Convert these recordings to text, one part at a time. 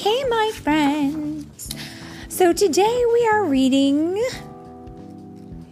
Okay, my friends. So today we are reading.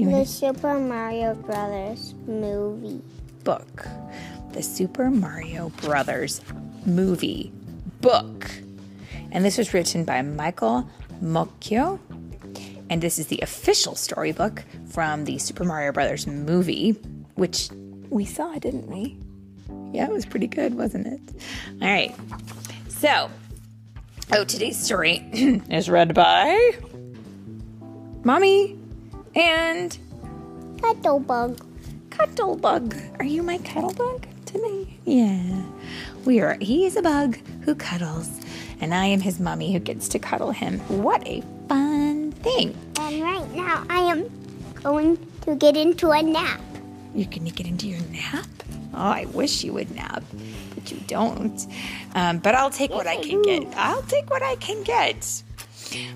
The Super Mario Brothers movie. book, the Super Mario Brothers movie book. And this was written by Michael Moccio. And this is the official storybook from the Super Mario Brothers movie, which we saw, didn't we? Yeah, it was pretty good, wasn't it? All right. So, oh, today's story is read by Mommy and Cuddlebug. Cuddlebug. Are you my cuddlebug today? Yeah. We are he's a bug who cuddles, and I am his mommy who gets to cuddle him. What a fun thing. And right now I am going to get into a nap. You're gonna get into your nap? Oh, I wish you would nap, but you don't. Um, but I'll take what I can get. I'll take what I can get.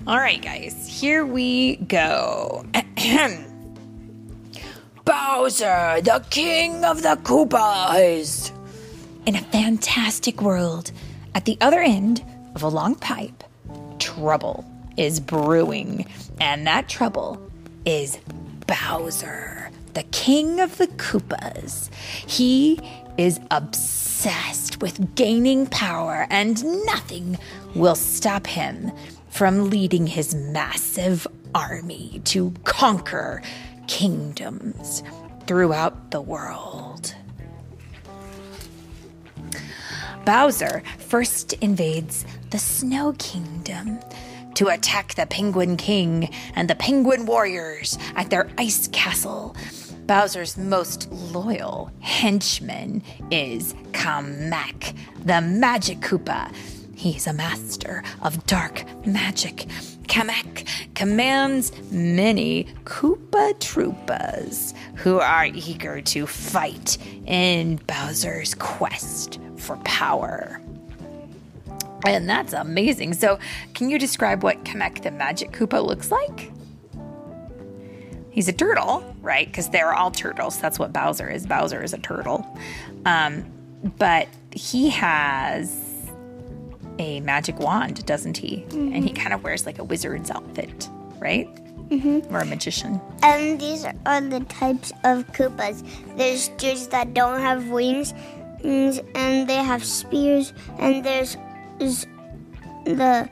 All right, guys, here we go. Bowser, the king of the Koopas. In a fantastic world, at the other end of a long pipe, trouble is brewing. And that trouble is Bowser, the king of the Koopas. He is obsessed with gaining power, and nothing will stop him from leading his massive army to conquer kingdoms throughout the world. Bowser first invades the Snow Kingdom to attack the Penguin King and the Penguin Warriors at their ice castle. Bowser's most loyal henchman is Kamek, the Magic Koopa. He's a master of dark magic. Kamek commands many Koopa Troopas who are eager to fight in Bowser's quest for power. And that's amazing. So, can you describe what Kamek the Magic Koopa looks like? He's a turtle, right? Because they're all turtles. That's what Bowser is. Bowser is a turtle. Um, but he has a magic wand, doesn't he? And he kind of wears like a wizard's outfit, right? Mm-hmm. Or a magician. And these are the types of Koopas. There's dudes that don't have wings, and they have spears, and there's, the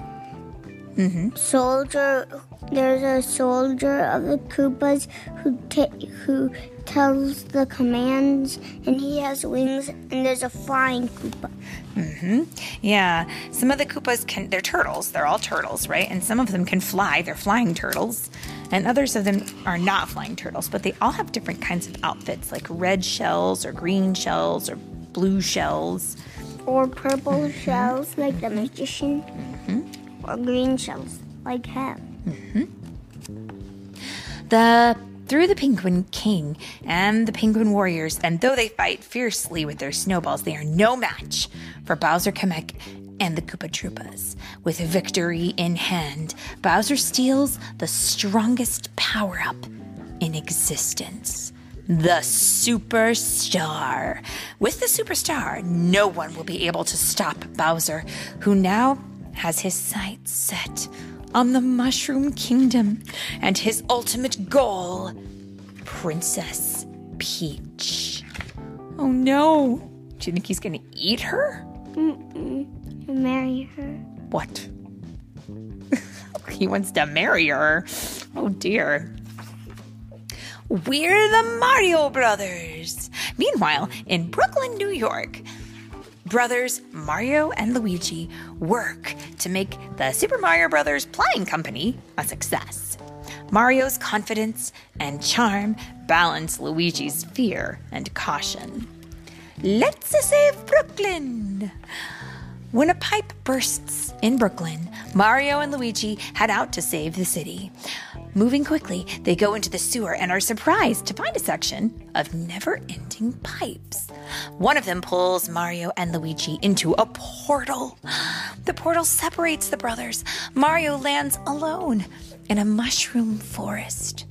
soldier. There's a soldier of the Koopas who ta- who tells the commands, and he has wings. And there's a flying Koopa. Mhm. Yeah, some of the Koopas can, they're turtles. They're all turtles, right? And some of them can fly. They're flying turtles. And others of them are not flying turtles, but they all have different kinds of outfits, like red shells or green shells or blue shells. Or purple shells like the magician, or green shells like him. Mm-hmm. The through the Penguin King and the Penguin Warriors, and though they fight fiercely with their snowballs, they are no match for Bowser Kamek and the Koopa Troopas. With victory in hand, Bowser steals the strongest power up in existence. The Superstar. With the Superstar, no one will be able to stop Bowser, who now has his sights set on the Mushroom Kingdom and his ultimate goal Princess Peach. Oh no! Do you think he's gonna eat her? To marry her. What? he wants to marry her. Oh dear. We're the Mario Brothers. Meanwhile, in Brooklyn, New York, brothers Mario and Luigi work to make the Super Mario Brothers Playing Company a success. Mario's confidence and charm balance Luigi's fear and caution. Let's save Brooklyn! When a pipe bursts in Brooklyn, Mario and Luigi head out to save the city. Moving quickly, they go into the sewer and are surprised to find a section of never ending pipes. One of them pulls Mario and Luigi into a portal. The portal separates the brothers. Mario lands alone in a mushroom forest.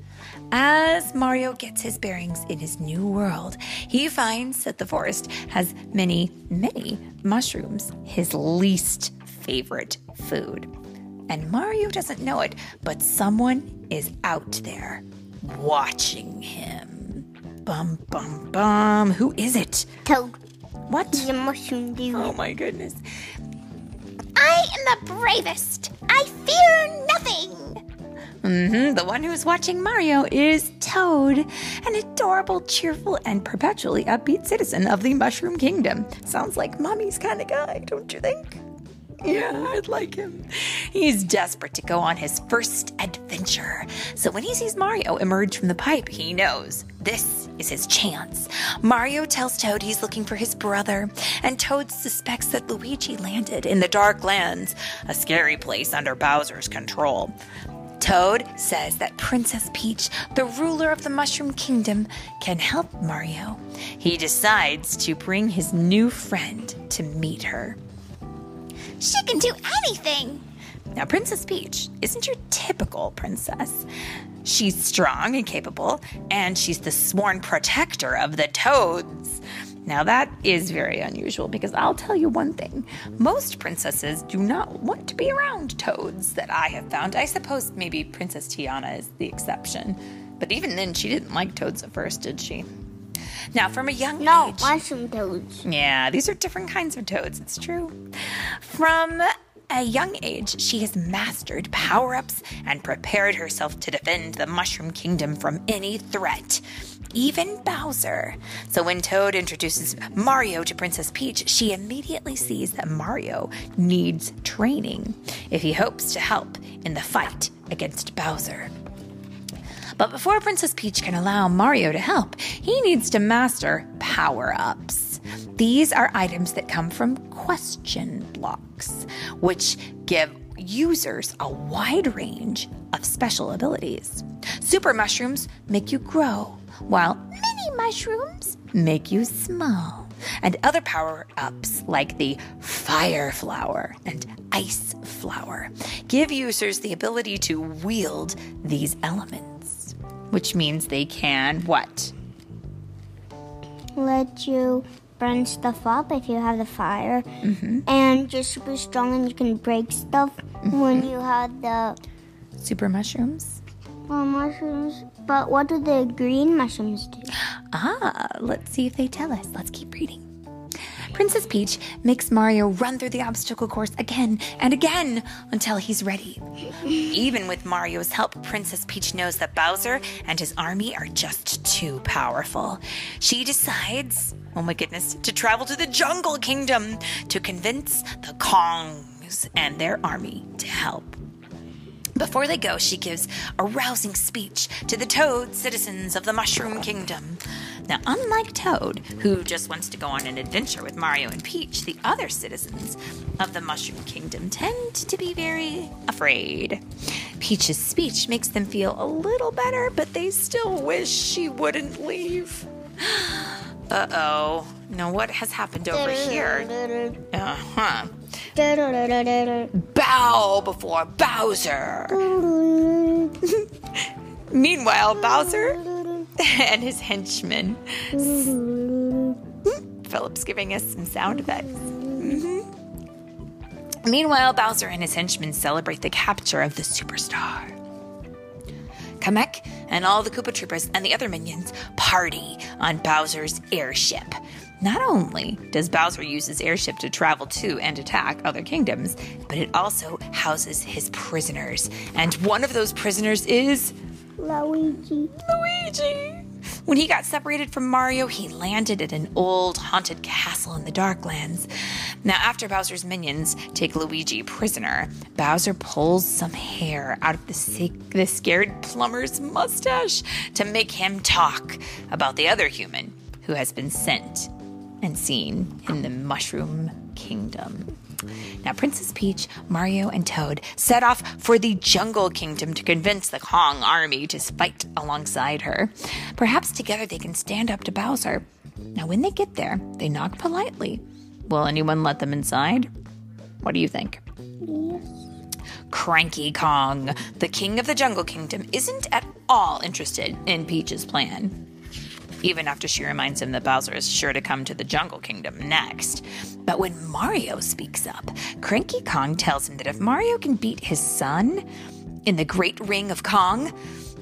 As Mario gets his bearings in his new world, he finds that the forest has many, many mushrooms, his least favorite food. And Mario doesn't know it, but someone is out there watching him. Bum, bum, bum. Who is it? Toad, What? the mushroom dude. Oh my goodness. I am the bravest. I fear nothing. hmm The one who's watching Mario is Toad, an adorable, cheerful, and perpetually upbeat citizen of the Mushroom Kingdom. Sounds like mommy's kind of guy, don't you think? Yeah, I'd like him. He's desperate to go on his first adventure. So when he sees Mario emerge from the pipe, he knows this is his chance. Mario tells Toad he's looking for his brother, and Toad suspects that Luigi landed in the Dark Lands, a scary place under Bowser's control. Toad says that Princess Peach, the ruler of the Mushroom Kingdom, can help Mario. He decides to bring his new friend to meet her. She can do anything. Now, Princess Peach isn't your typical princess. She's strong and capable, and she's the sworn protector of the Toads. Now, that is very unusual because I'll tell you one thing most princesses do not want to be around toads that I have found. I suppose maybe Princess Tiana is the exception, but even then, she didn't like toads at first, did she? Now, from a young No, age. mushroom toads. Yeah, these are different kinds of toads, it's true. From a young age, she has mastered power ups and prepared herself to defend the Mushroom Kingdom from any threat, even Bowser. So when Toad introduces Mario to Princess Peach, she immediately sees that Mario needs training if he hopes to help in the fight against Bowser. But before Princess Peach can allow Mario to help, he needs to master power ups. These are items that come from question blocks, which give users a wide range of special abilities. Super mushrooms make you grow, while mini mushrooms make you small. And other power ups like the fire flower and ice flower give users the ability to wield these elements, which means they can what? Let you burn stuff up if you have the fire. And you're super strong and you can break stuff when you have the Super mushrooms? uh, mushrooms. But what do the green mushrooms do? Ah, let's see if they tell us. Let's keep reading. Princess Peach makes Mario run through the obstacle course again and again until he's ready. Even with Mario's help, Princess Peach knows that Bowser and his army are just too powerful. She decides, oh my goodness, to travel to the Jungle Kingdom to convince the Kongs and their army to help. Before they go, she gives a rousing speech to the Toad citizens of the Mushroom Kingdom. Now, unlike Toad, who just wants to go on an adventure with Mario and Peach, the other citizens of the Mushroom Kingdom tend to be very afraid. Peach's speech makes them feel a little better, but they still wish she wouldn't leave. Uh oh. Now, what has happened over here? Uh huh. Bow before Bowser. Meanwhile, Bowser and his henchmen. Philip's giving us some sound effects. Mhm. Meanwhile, Bowser and his henchmen celebrate the capture of the superstar. Kamek and all the Koopa Troopas and the other minions party on Bowser's airship. Not only does Bowser use his airship to travel to and attack other kingdoms, but it also houses his prisoners. And one of those prisoners is Luigi. Luigi. When he got separated from Mario, he landed at an old haunted castle in the Darklands. Now, after Bowser's minions take Luigi prisoner, Bowser pulls some hair out of the, sick, the scared plumber's mustache to make him talk about the other human who has been sent and seen in the Mushroom Kingdom. Now, Princess Peach, Mario, and Toad set off for the Jungle Kingdom to convince the Kong army to fight alongside her. Perhaps together they can stand up to Bowser. Now, when they get there, they knock politely. Will anyone let them inside? What do you think? Cranky Kong, the king of the Jungle Kingdom, isn't at all interested in Peach's plan. Even after she reminds him that Bowser is sure to come to the Jungle Kingdom next. But when Mario speaks up, Cranky Kong tells him that if Mario can beat his son in the Great Ring of Kong,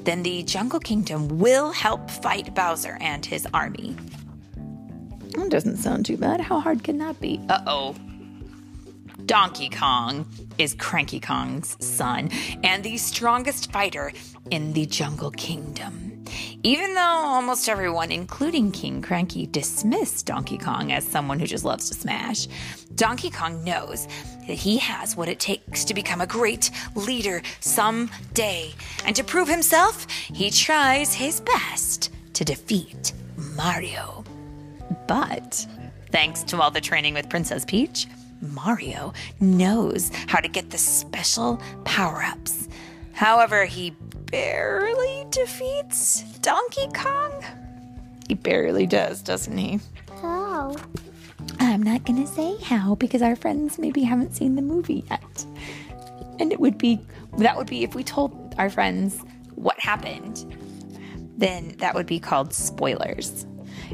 then the Jungle Kingdom will help fight Bowser and his army. That doesn't sound too bad. How hard can that be? Uh oh. Donkey Kong is Cranky Kong's son and the strongest fighter in the Jungle Kingdom. Even though almost everyone, including King Cranky, dismissed Donkey Kong as someone who just loves to smash, Donkey Kong knows that he has what it takes to become a great leader someday. And to prove himself, he tries his best to defeat Mario. But thanks to all the training with Princess Peach, Mario knows how to get the special power ups. However, he barely defeats Donkey Kong. He barely does, doesn't he? How? I'm not going to say how because our friends maybe haven't seen the movie yet. And it would be, that would be if we told our friends what happened, then that would be called spoilers.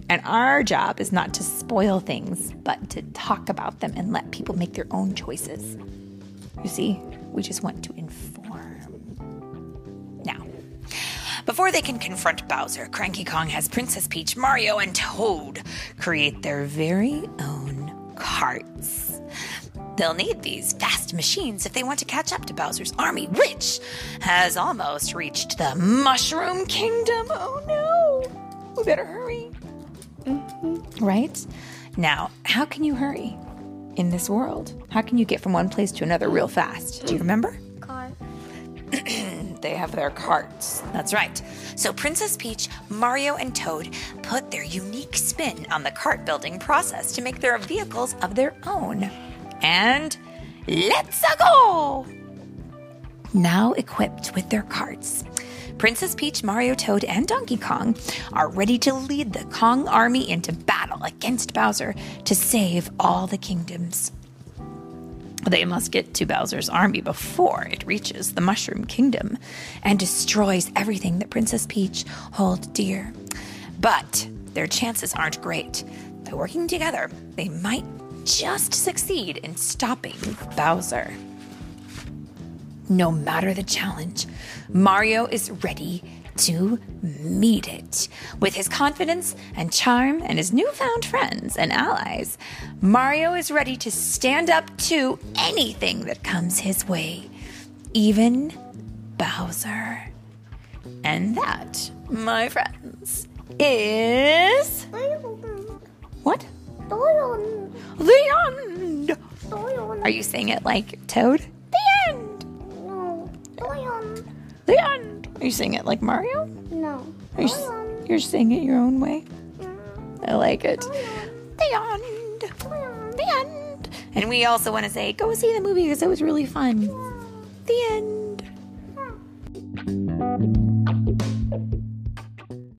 And our job is not to spoil things, but to talk about them and let people make their own choices. You see, we just want to inform. Before they can confront Bowser, Cranky Kong has Princess Peach, Mario, and Toad create their very own carts. They'll need these fast machines if they want to catch up to Bowser's army, which has almost reached the Mushroom Kingdom. Oh no! We better hurry. Mm-hmm. Right? Now, how can you hurry in this world? How can you get from one place to another real fast? Do you remember? They have their carts. That's right. So Princess Peach, Mario, and Toad put their unique spin on the cart building process to make their vehicles of their own. And let's go! Now equipped with their carts, Princess Peach, Mario, Toad, and Donkey Kong are ready to lead the Kong army into battle against Bowser to save all the kingdoms. They must get to Bowser's army before it reaches the Mushroom Kingdom and destroys everything that Princess Peach holds dear. But their chances aren't great. By working together, they might just succeed in stopping Bowser. No matter the challenge, Mario is ready to meet it. With his confidence and charm and his newfound friends and allies, Mario is ready to stand up to anything that comes his way, even Bowser. And that, my friends, is. What? The end! Are you saying it like Toad? The end! No. Doyon. The end! Are you saying it like Mario? No. Are you, s- you're saying it your own way? I like it. The end! The end! And we also want to say, go see the movie because it was really fun. The end.